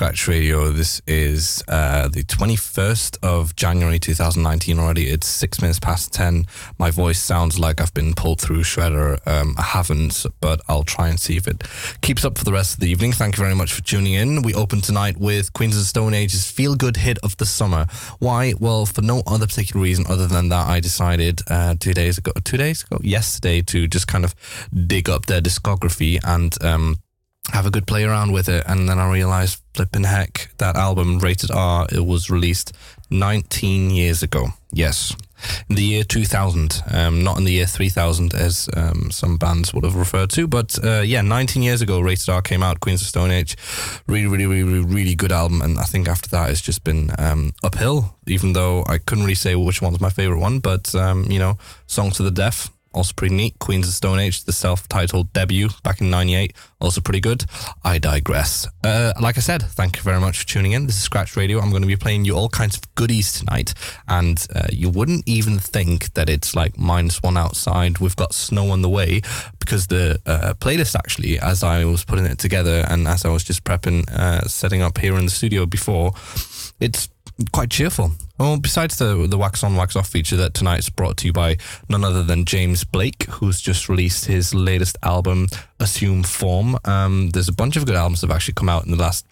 Scratch Radio. This is uh, the 21st of January 2019 already. It's six minutes past 10. My voice sounds like I've been pulled through Shredder. Um, I haven't, but I'll try and see if it keeps up for the rest of the evening. Thank you very much for tuning in. We open tonight with Queens of Stone Age's feel good hit of the summer. Why? Well, for no other particular reason other than that I decided uh, two days ago, two days ago, yesterday, to just kind of dig up their discography and um, have a good play around with it. And then I realized, flipping heck, that album, Rated R, it was released 19 years ago. Yes. In the year 2000, um, not in the year 3000, as um, some bands would have referred to, but uh, yeah, 19 years ago, Rated R came out, Queens of Stone Age. Really, really, really, really good album. And I think after that, it's just been um, uphill, even though I couldn't really say which one's my favorite one. But, um, you know, Song to the Deaf, also pretty neat. Queens of Stone Age, the self-titled debut back in '98, also pretty good. I digress. Uh, like I said, thank you very much for tuning in. This is Scratch Radio. I'm going to be playing you all kinds of goodies tonight, and uh, you wouldn't even think that it's like minus one outside. We've got snow on the way because the uh, playlist actually, as I was putting it together and as I was just prepping, uh, setting up here in the studio before, it's quite cheerful. Well, besides the the wax on wax off feature that tonight's brought to you by none other than James Blake, who's just released his latest album, Assume Form. Um, there's a bunch of good albums that have actually come out in the last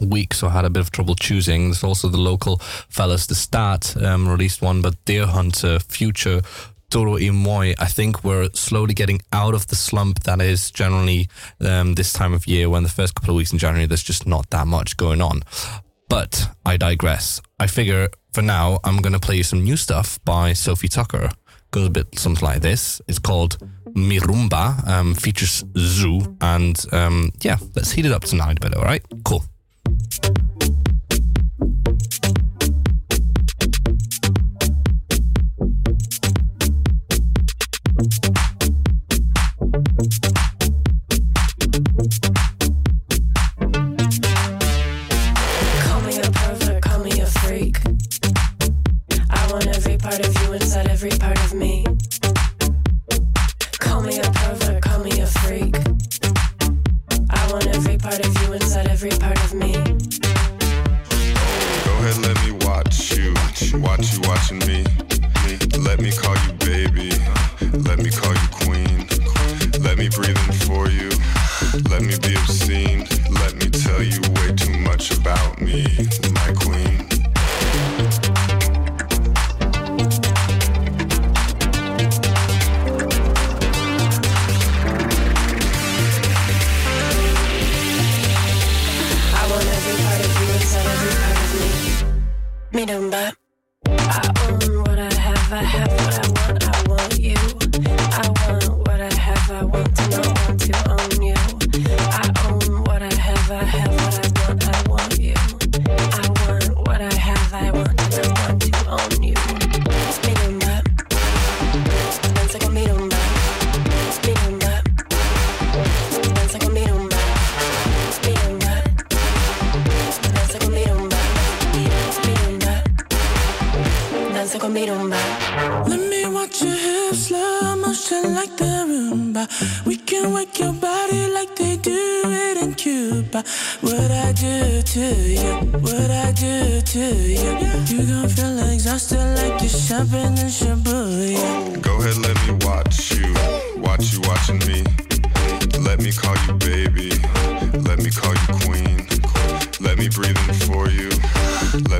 week, so I had a bit of trouble choosing. There's also the local fellas, The Start, um, released one, but Deerhunter, Future, Toro y Moi, I think we're slowly getting out of the slump that is generally um, this time of year when the first couple of weeks in January there's just not that much going on. But I digress. I figure for now, I'm going to play you some new stuff by Sofi Tukker. Goes a bit something like this. It's called Mi Rumba, um, features Zhu. And um, yeah, let's heat it up tonight a bit, all right? Cool. every part of me.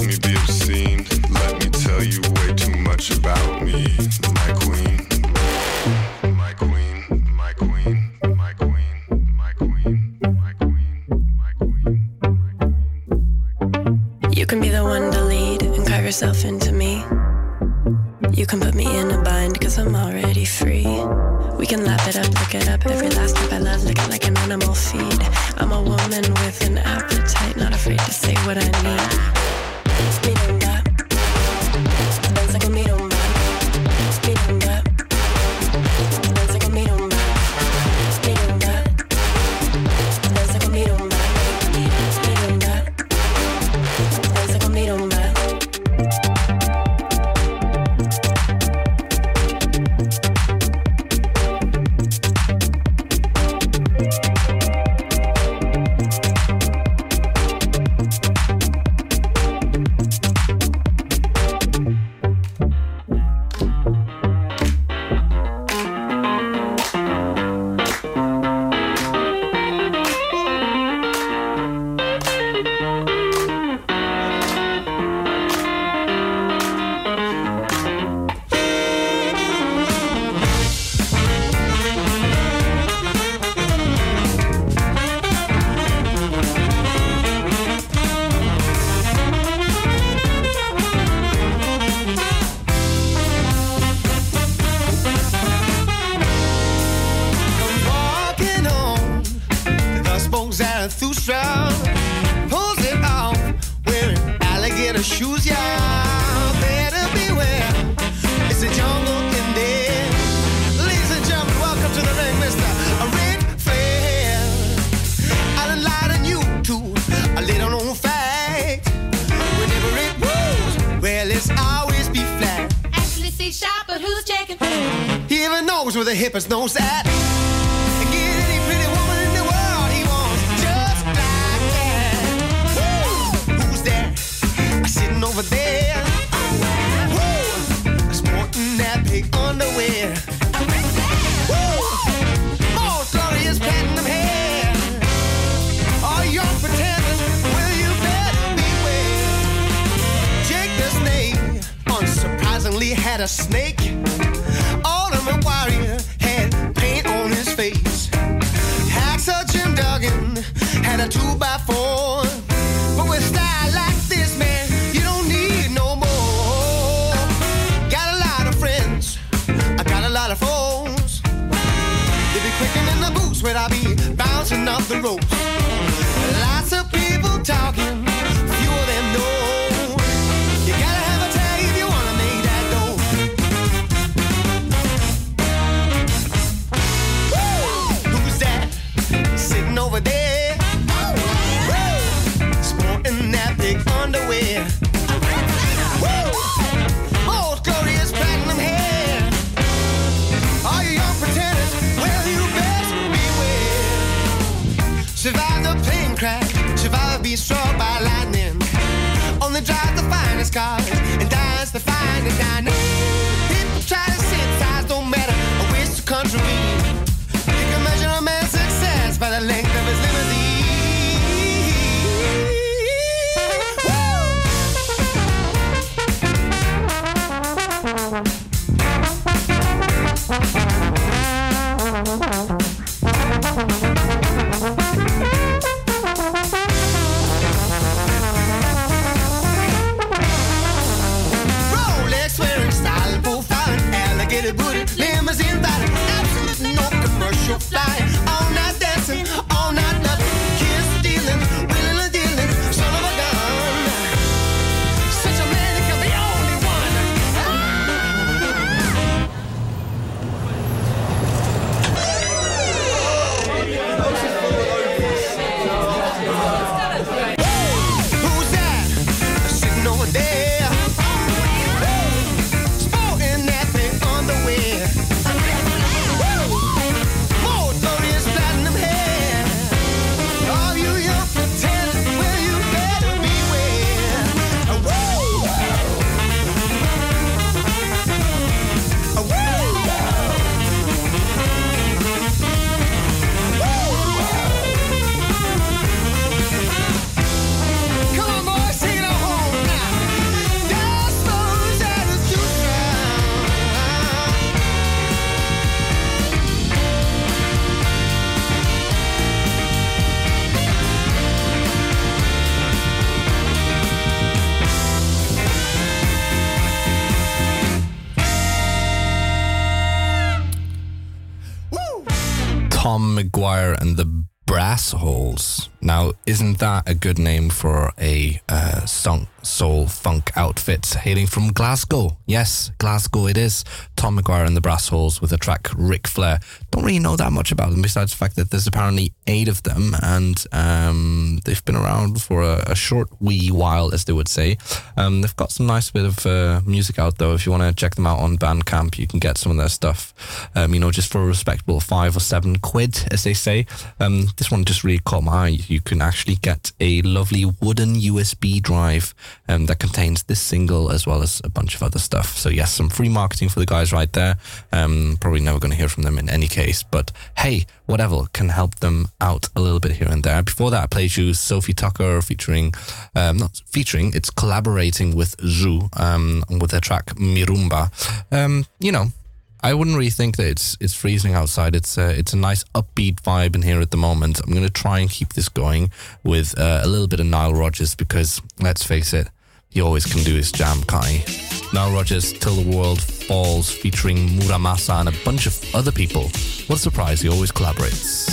me be obscene. Let me tell you way too much about me. Wants just like that. Over there. Sporting that underwear. Woo! Most glorious two by four. Tom McGuire and the Brassholes. Now, isn't that a good name for a uh, soul funk outfit hailing from Glasgow? Yes, Glasgow it is. Tom McGuire and the Brassholes with the track Ric Flair. Don't really know that much about them besides the fact that there's apparently eight of them and um, they've been around for a, a short wee while, as they would say. Um, they've got some nice bit of uh, music out though. If you want to check them out on Bandcamp, you can get some of their stuff. Um, you know, just for a respectable five or seven quid, as they say. Um, this one just really caught my eye. You can actually get a lovely wooden USB drive um, that contains this single as well as a bunch of other stuff. So yes, some free marketing for the guys right there. Um, probably never going to hear from them in any case, but hey, whatever can help them out a little bit here and there. Before that, I played you Sofi Tukker featuring, um, not featuring, it's collaborating with Zhu um, with their track Mi Rumba. Um, you know, I wouldn't really think that it's it's freezing outside. It's a, it's a nice upbeat vibe in here at the moment. I'm to try and keep this going with uh, a little bit of Nile Rodgers because let's face it, he always can do his jam, can't he? Nile Rodgers, Till the World Falls, featuring Mura Masa and a bunch of other people. What a surprise, he always collaborates.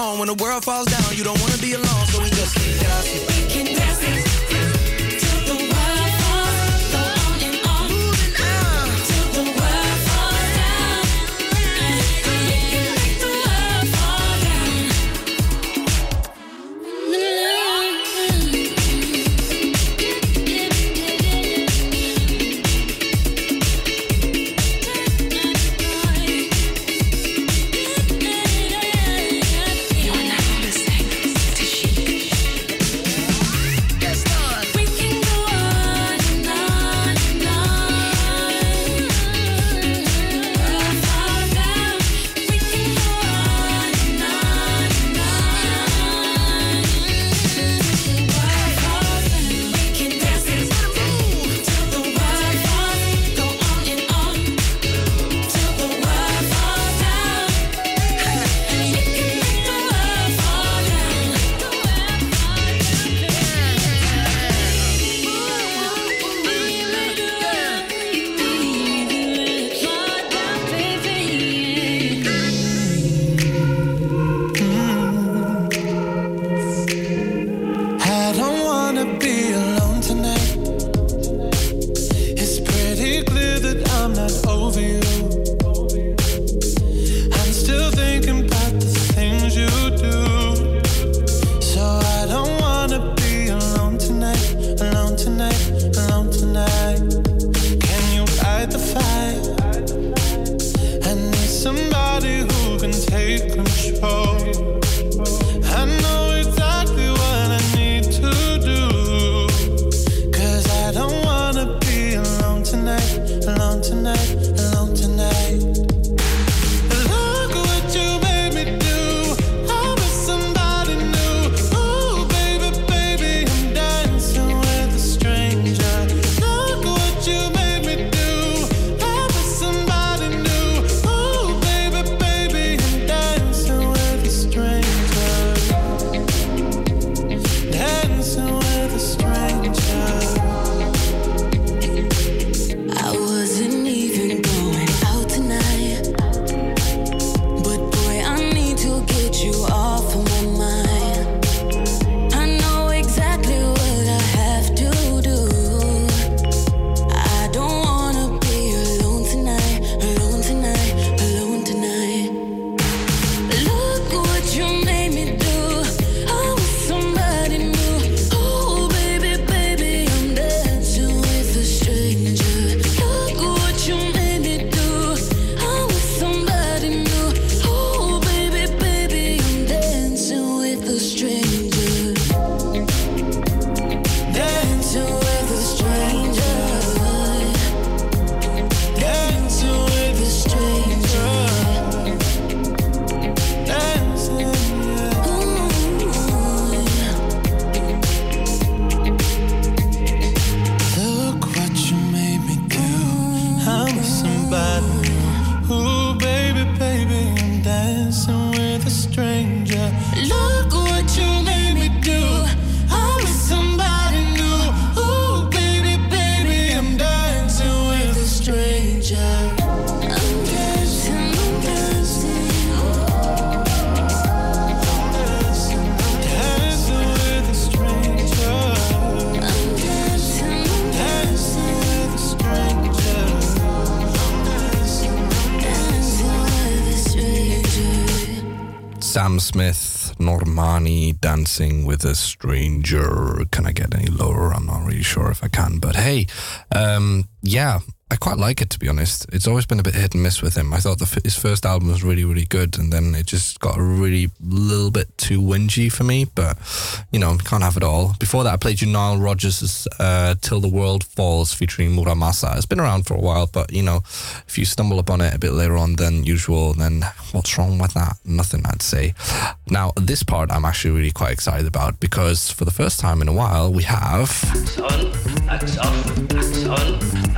song. When the world falls down, you don't wanna be alone, so we just keep up. Smith, Normani, Dancing with a Stranger. Can I get any lower? I'm not really sure if I can, but hey, um, yeah, I quite like it to be honest. It's always been a bit hit and miss with him. I thought the, his first album was really, really good, and then it just got a really little bit too whingy for me. But you know, can't have it all. Before that, I played you Nile Rodgers' uh, "Till the World Falls" featuring Mura Masa. It's been around for a while, but you know, if you stumble upon it a bit later on than usual, then what's wrong with that? Nothing, I'd say. Now, this part I'm actually really quite excited about because for the first time in a while, we have. on,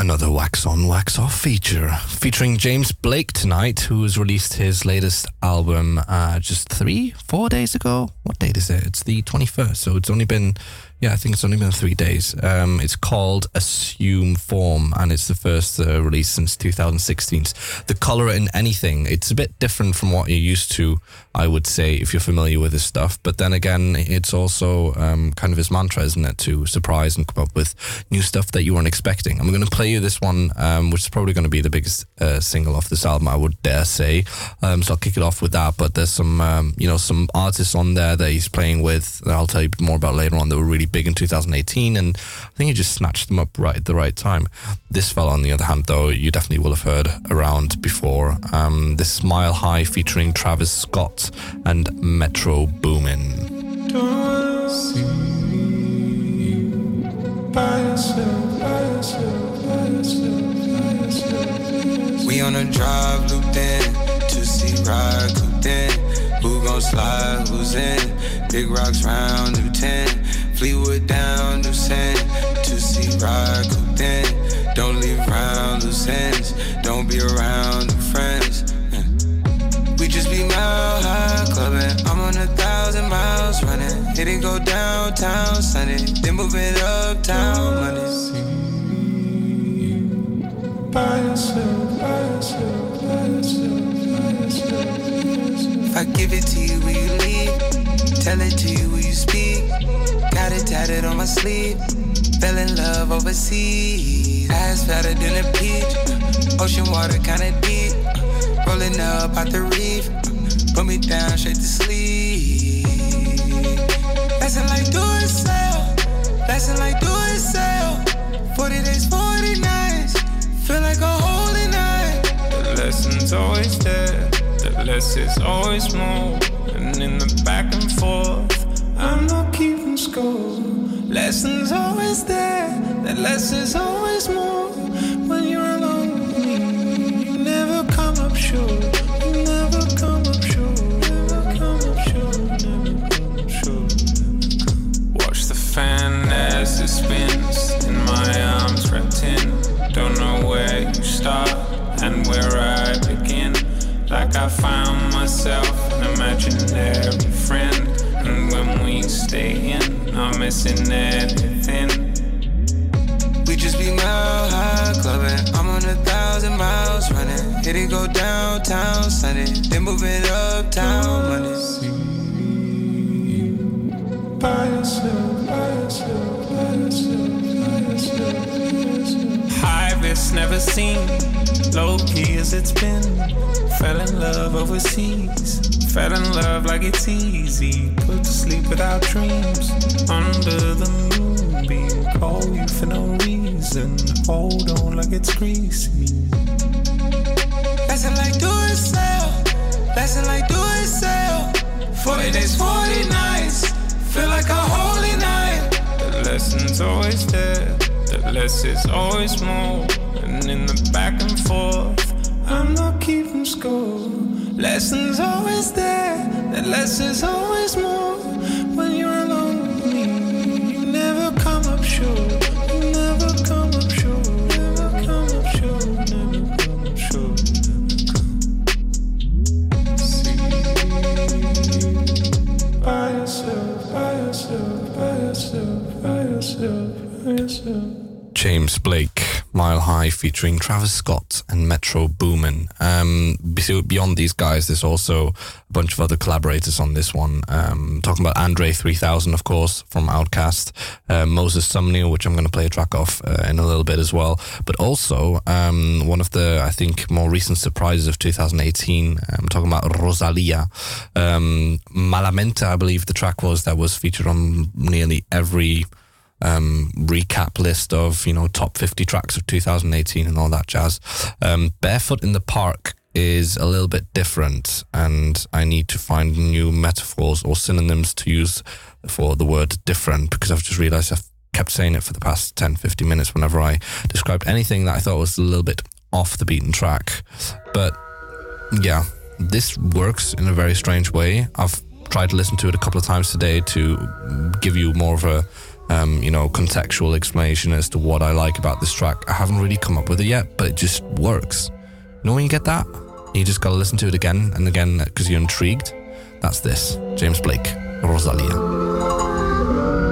Another wax on, wax off feature featuring James Blake tonight, who has released his latest album uh, just three, four days ago. What date is it? It's the 21st, so it's only been, yeah, I think it's only been three days. Um, it's called Assume Form, and it's the first uh, release since 2016. The color in anything, it's a bit different from what you're used to, I would say, if you're familiar with his stuff. But then again, it's also um, kind of his mantra, isn't it, to surprise and come up with new stuff that you weren't expecting. I'm going to play you this one, um, which is probably going to be the biggest uh, single off this album, I would dare say. Um, so I'll kick it off with that. But there's some, um, you know, some artists on there that he's playing with that I'll tell you more about later on that were really big in 2018, and I think he just snatched them up right at the right time. This fella, on the other hand, though, you definitely will have heard around before. Um, this is Mile High featuring Travis Scott and Metro Boomin. We on a drive, looped in. Two seat ride, cooped in. Who gon' slide, who's in? Big rocks round, new 10. Fleetwood down, new 10. Two seat ride, cooped in. Don't leave round loose ends. Don't be around new friends. Just be mile high clubbing. I'm on a thousand miles running. Hit it go downtown Sunday. Then move it uptown Monday. If I give it to you, will you leave? Tell it to you, will you speak? Got it tatted on my sleeve. Fell in love overseas. Eyes fatter than a peach. Ocean water kinda deep. Rolling up out the reef. Put me down straight to sleep. Lesson like do it sell. Lesson like do it sell. 40 days, 40 nights. Feel like a holy night. The lesson's always there, the less is always more. And in the back and forth, I'm not keeping score. Lesson's always there, the less is always more. When you're as it's been. Fell in love overseas, fell in love like it's easy. Put to sleep without dreams, under the moonbeam. Call you for no reason, hold on like it's greasy. Lesson like do it sell. Lesson like do it sell. 40 days, 40 nights. Feel like a holy night. The lesson's always there, the less is always more. And in the back and forth, score. Lesson's always there, the less is always more. Featuring Travis Scott and Metro Boomin. Um, beyond these guys, there's also a bunch of other collaborators on this one. Um, talking about Andre 3000, of course, from Outkast, uh, Moses Sumney, which I'm going to play a track off uh, in a little bit as well. But also, um, one of the, I think, more recent surprises of 2018, I'm talking about Rosalia. Um, Malamente, I believe the track was, that was featured on nearly every um, recap list of you know top 50 tracks of 2018 and all that jazz. Um, Barefoot in the Park is a little bit different, and I need to find new metaphors or synonyms to use for the word different because I've just realized I've kept saying it for the past 10 15 minutes whenever I described anything that I thought was a little bit off the beaten track. But yeah, this works in a very strange way. I've tried to listen to it a couple of times today to give you more of a um, you know contextual explanation as to what I like about this track. I haven't really come up with it yet, but it just works. You know when you get that, you just gotta listen to it again and again because you're intrigued. That's this, James Blake, Rosalia.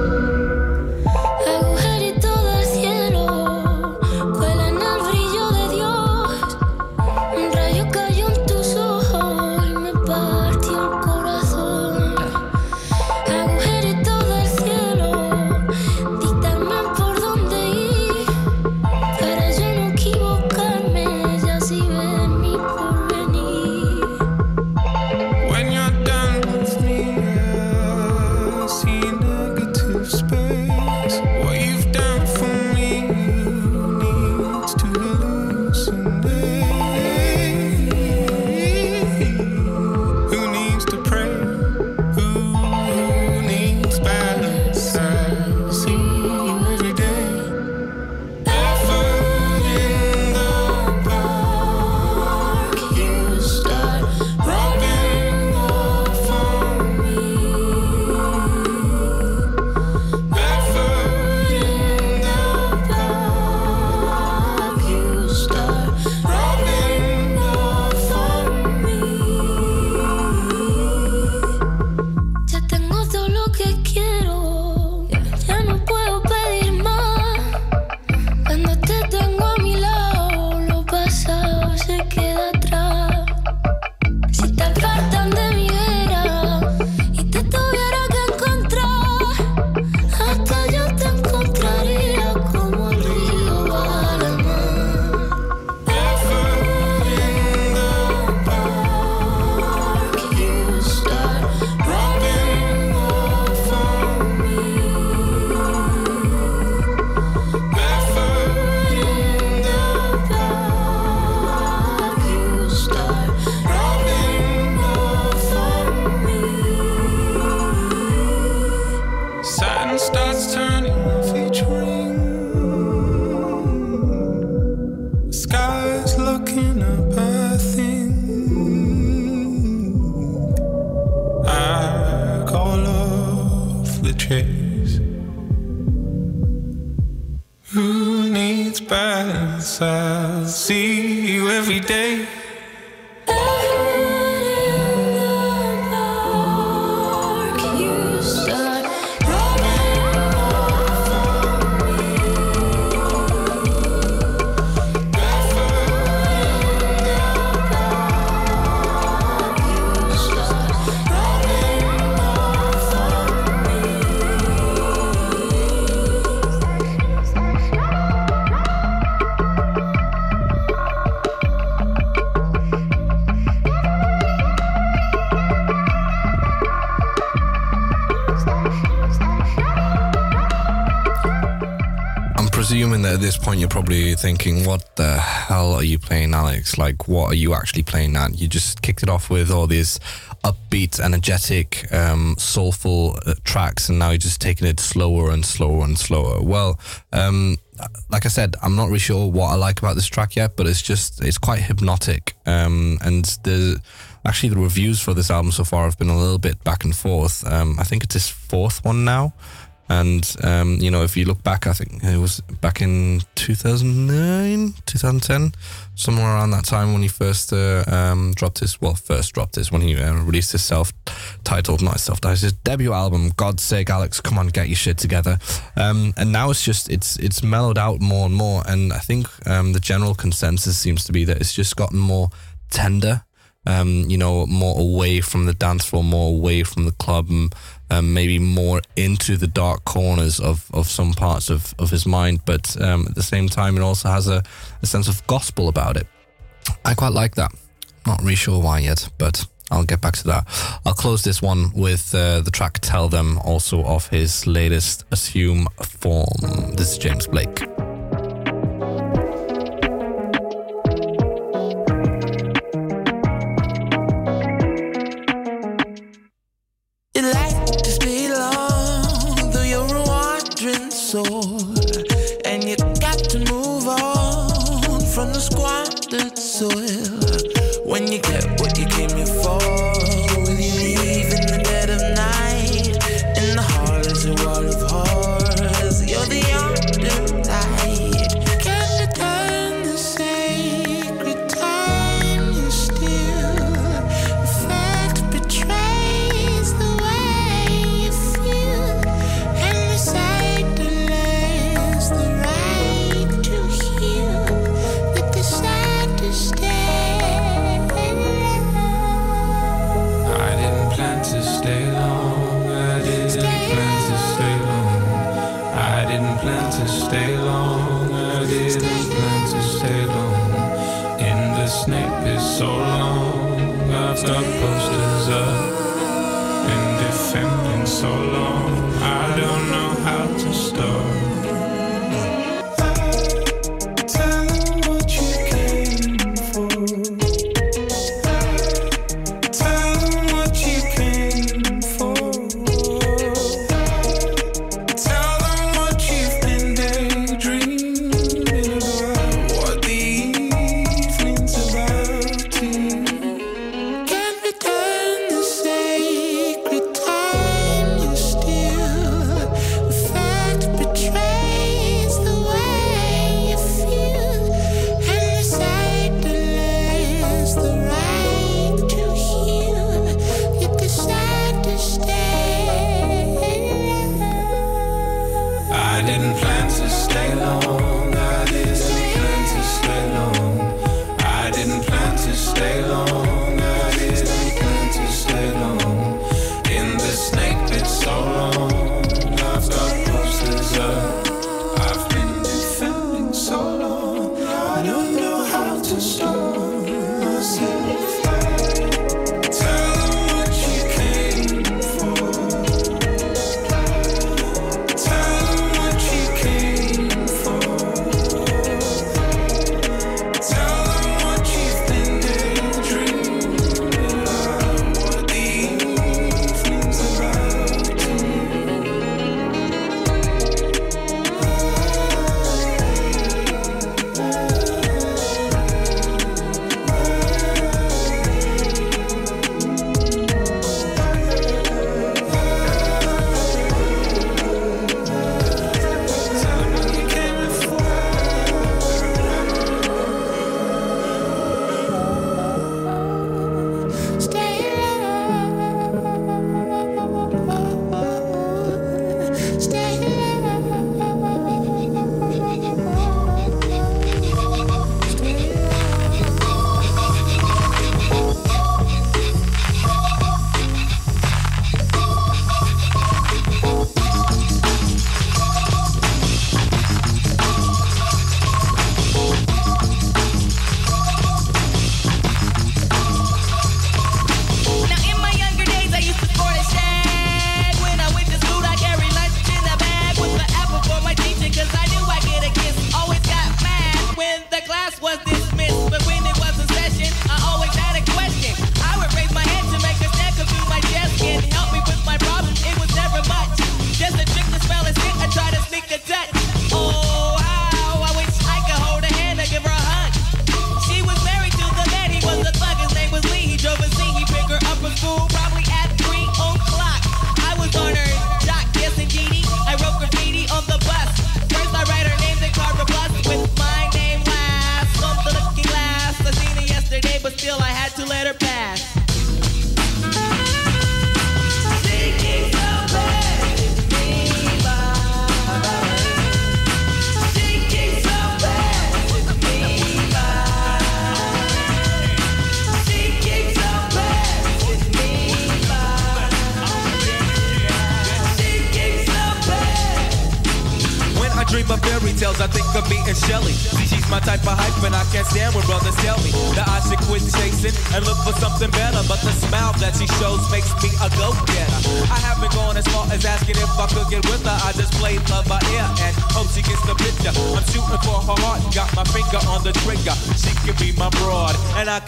Point you're probably thinking, what the hell are you playing, Alex? Like, what are you actually playing at? You just kicked it off with all these upbeat, energetic, um, soulful uh, tracks, and now you're just taking it slower and slower and slower. Well, um, like I said, I'm not really sure what I like about this track yet, but it's just, it's quite hypnotic. Um, and the, actually, the reviews for this album so far have been a little bit back and forth. Um, I think it's his fourth one now. And um, you know, if you look back, I think it was back in 2009, 2010, somewhere around that time when he first uh, um, dropped his well, first dropped his when he uh, released his self-titled, not self-titled, his debut album. God's sake, Alex, come on, get your shit together. Um, and now it's just it's it's mellowed out more and more, and I think um, the general consensus seems to be that it's just gotten more tender um, you know, more away from the dance floor, more away from the club, and um, maybe more into the dark corners of, of some parts of, of his mind. But um, at the same time, it also has a, a sense of gospel about it. I quite like that. Not really sure why yet, but I'll get back to that. I'll close this one with uh, the track Tell Them, also of his latest Assume Form. This is James Blake.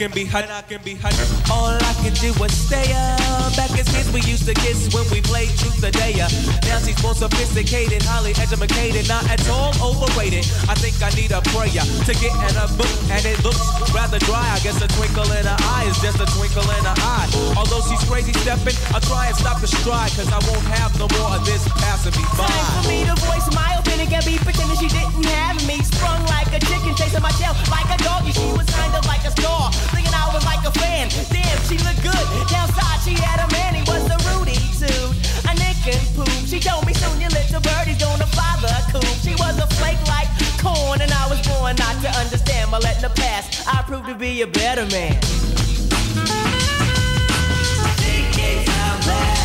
Can be and I can be her. All I can do is stay up. Back as kids, we used to kiss when we played truth or dare. Now she's more sophisticated, highly educated, not at all overrated. I think I need a prayer to get in a book, and it looks rather dry. I guess a twinkle in her eye is just a twinkle crazy stepping, I'll try and stop the stride, cause I won't have no more of this passing me by. Time for me to voice my opinion. Can't be pretending she didn't have me. Sprung like a chicken, chasing my tail like a doggy. She was kind of like a star, thinking I was like a fan. Damn, she looked good. Downside, she had a man. He was a Rudy suit, a Nick and poop. She told me soon your little birdie's gonna fly the coop. She was a flake like corn, and I was born not to understand. But letting the past, I proved to be a better man.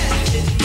Now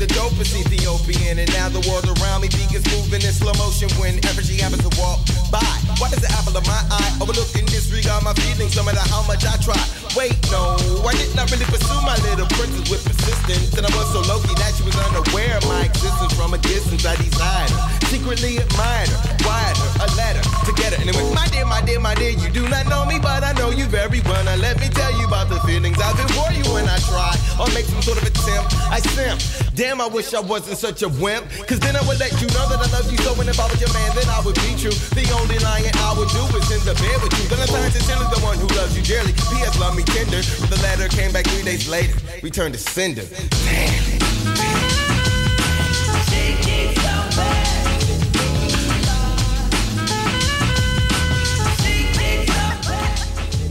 the dopest Ethiopian. And now the world around me begins moving in slow motion whenever she happens to walk by. Why does the apple of my eye overlook and disregard my feelings no matter how much I try? Wait, no, I did not really pursue my little princess with persistence. And I was so low-key that she was unaware of my existence from a distance. I desired her, secretly admired her, wired her a letter to get her. And it went, my dear, my dear, my dear, you do not know me, but I know you very well. Now let me tell you about the feelings I've been for you when I try or make some sort of attempt. I simp. Damn, I wish I wasn't such a wimp. Cause then I would let you know that I love you so. And if I was your man, then I would be true. The only lying I would do is in the bed with you. Then I turn sincerely the one who loves you dearly. P.S. Love me But the letter came back three days later. Returned to sender. Damn.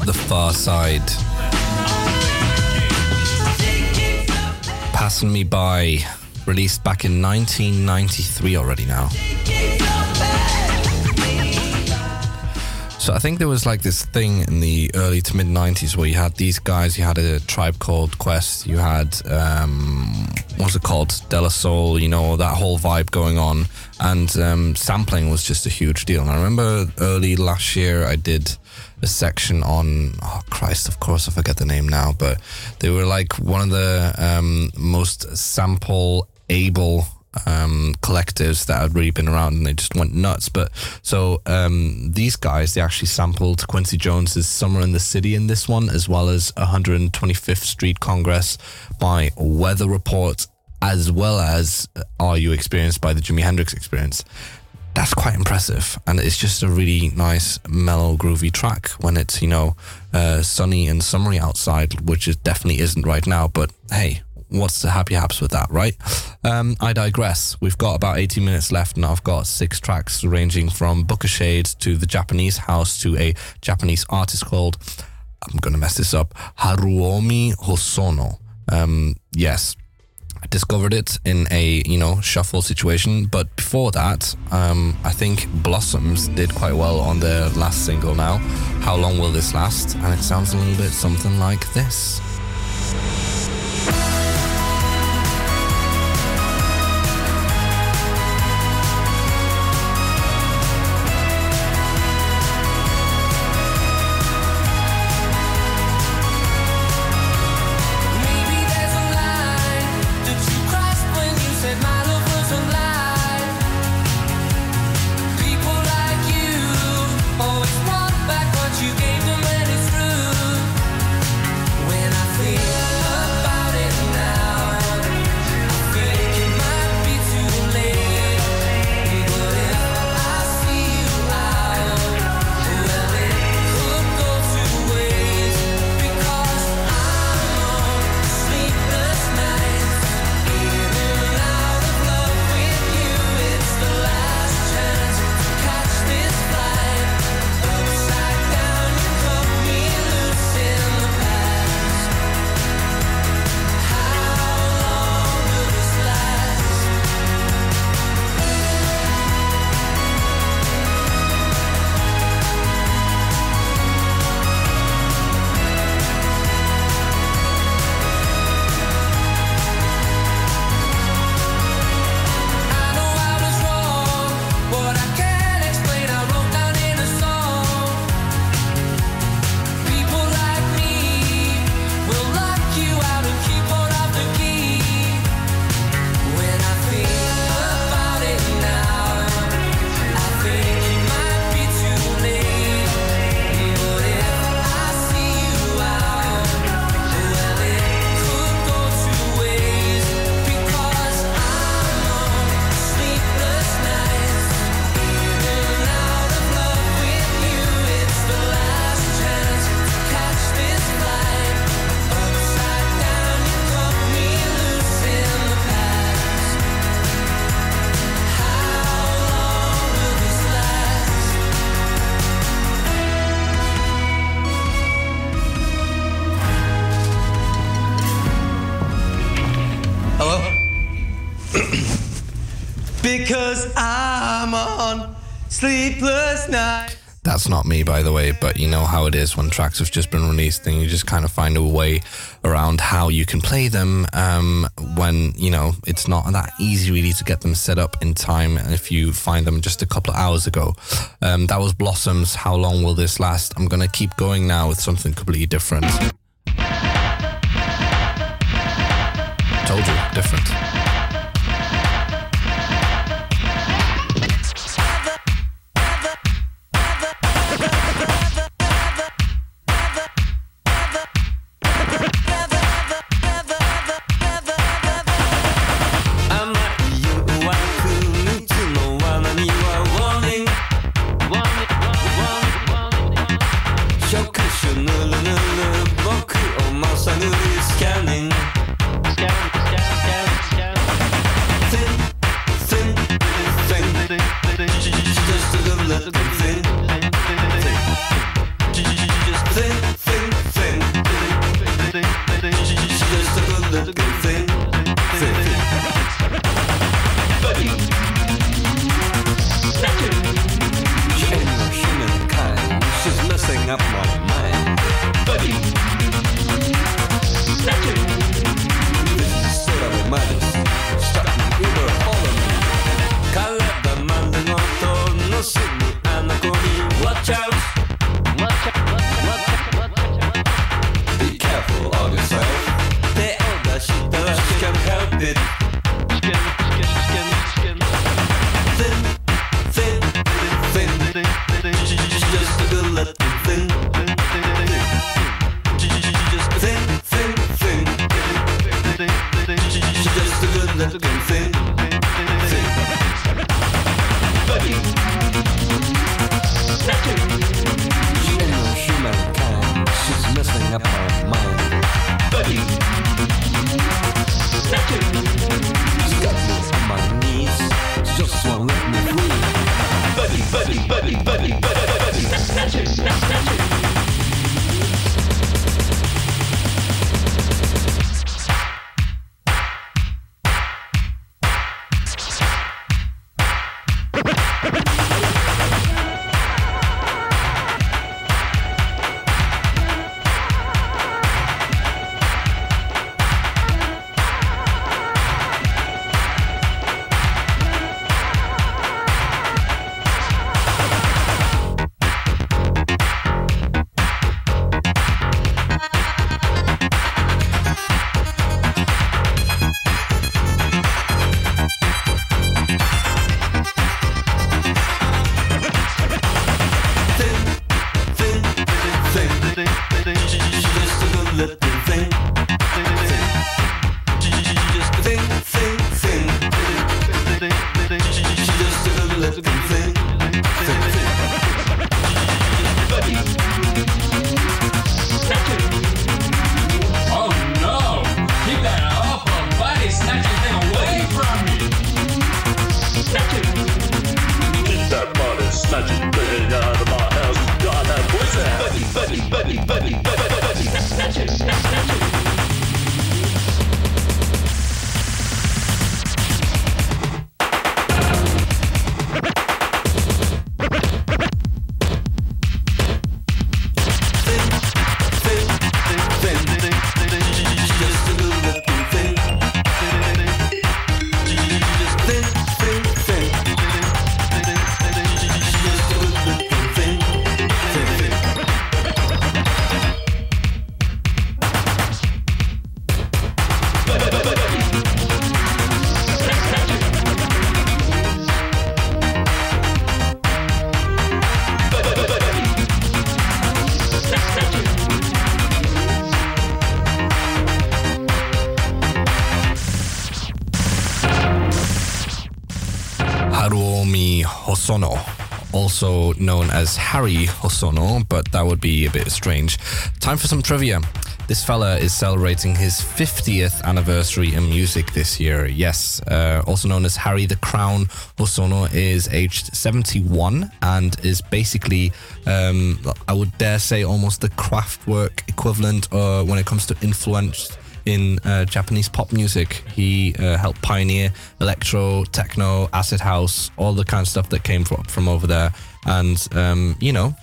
The Pharcyde. Passing Me By, released back in 1993 already now. So I think there was like this thing in the early to mid 90s where you had these guys, you had a tribe called Quest, you had, um, what's it called? De La Soul, you know, that whole vibe going on. And um, sampling was just a huge deal. And I remember early last year I did a section on oh Christ, of course I forget the name now, but they were like one of the um, most sample able um, collectives that had really been around, and they just went nuts. But so um, these guys, they actually sampled Quincy Jones's "Summer in the City" in this one, as well as 125th Street Congress by Weather Report, as well as "Are You Experienced" by the Jimi Hendrix Experience. That's quite impressive. And it's just a really nice mellow groovy track when it's you know uh, sunny and summery outside which it definitely isn't right now. But hey what's the happy haps with that right um, i digress we've got about 18 minutes left and i've got six tracks ranging from booka shade to the japanese house to a japanese artist called i'm gonna mess this up haruomi hosono um, yes I discovered it in a you know shuffle situation, but before that, um, I think Blossoms did quite well on their last single. Now, how long will this last? And it sounds a little bit something like this. Because I'm on sleepless night. That's not me, by the way, but you know how it is when tracks have just been released and you just kind of find a way around how you can play them um, when, you know, it's not that easy really to get them set up in time if you find them just a couple of hours ago. Um, that was Blossoms. How long will this last? I'm going to keep going now with something completely different. Told you, different. Messing up my Oh also known as Harry Hosono, but that would be a bit strange. Time for some trivia. This fella is celebrating his 50th anniversary in music this year. Yes, uh, also known as Harry the Crown Hosono is aged 71 and is basically, um, I would dare say, almost the Kraftwerk equivalent uh, when it comes to influence in uh, Japanese pop music. He uh, helped pioneer electro, techno, acid house, all the kind of stuff that came from, from over there. And, um, you know,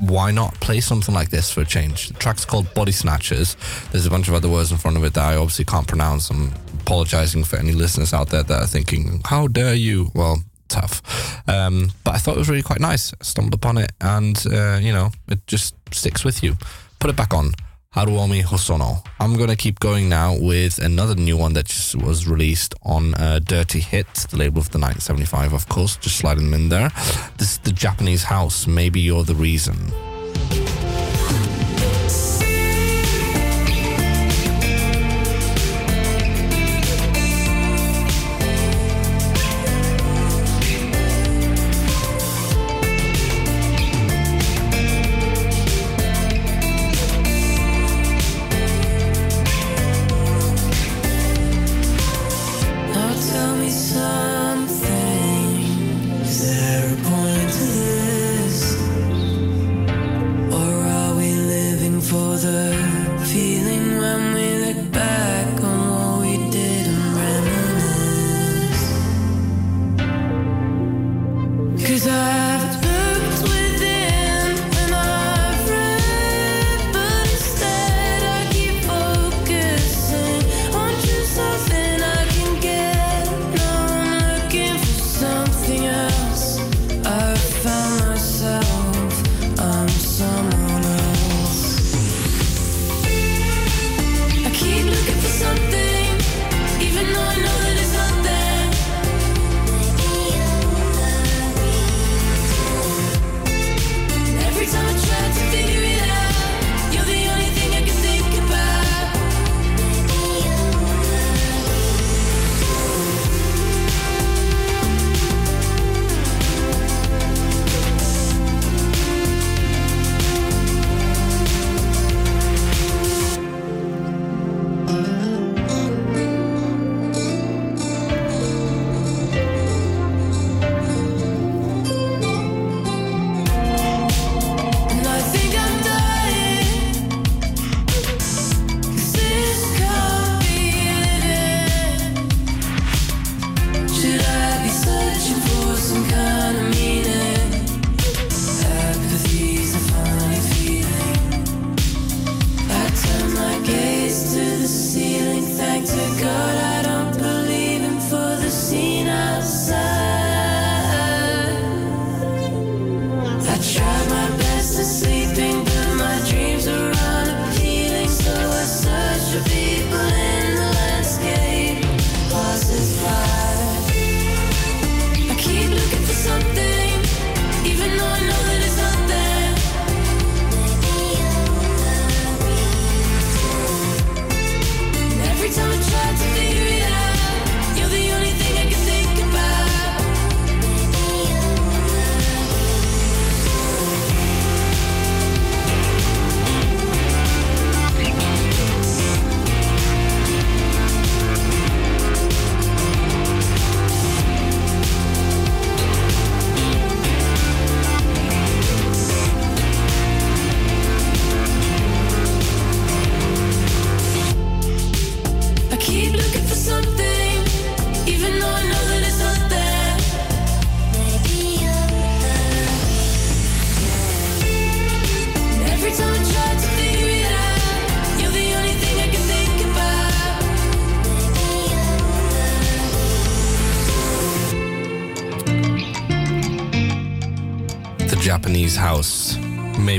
why not play something like this for a change? The track's called Body Snatchers. There's a bunch of other words in front of it that I obviously can't pronounce. I'm apologizing for any listeners out there that are thinking, how dare you? Well, tough. Um, but I thought it was really quite nice. I stumbled upon it and, uh, you know, it just sticks with you. Put it back on. Haruomi Hosono. I'm going to keep going now with another new one that just was released on uh, Dirty Hit, the label of the 1975, of course. Just sliding them in there. This is the Japanese house. Maybe you're the reason.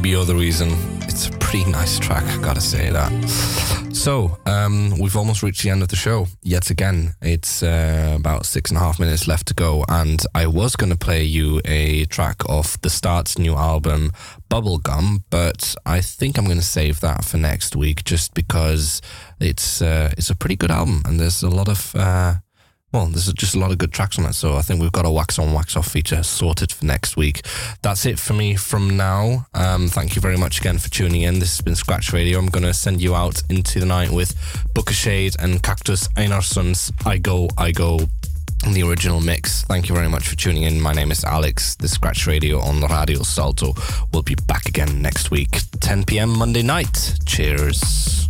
Maybe the reason. It's a pretty nice track, gotta say that. So, um, we've almost reached the end of the show. Yet again, it's uh, about six and a half minutes left to go, and I was going to play you a track off the Start's new album, Bubblegum, but I think I'm going to save that for next week, just because it's uh, it's a pretty good album, and there's a lot of uh, well, there's just a lot of good tracks on it, so I think we've got a wax on, wax off feature sorted for next week. That's it for me from now. Um, thank you very much again for tuning in. This has been Scratch Radio. I'm going to send you out into the night with Booka Shade and Cactus Einarsson's I Go, I Go. The original mix. Thank you very much for tuning in. My name is Alex. The Scratch Radio on Radio Salto. We'll be back again next week, 10 p.m. Monday night. Cheers.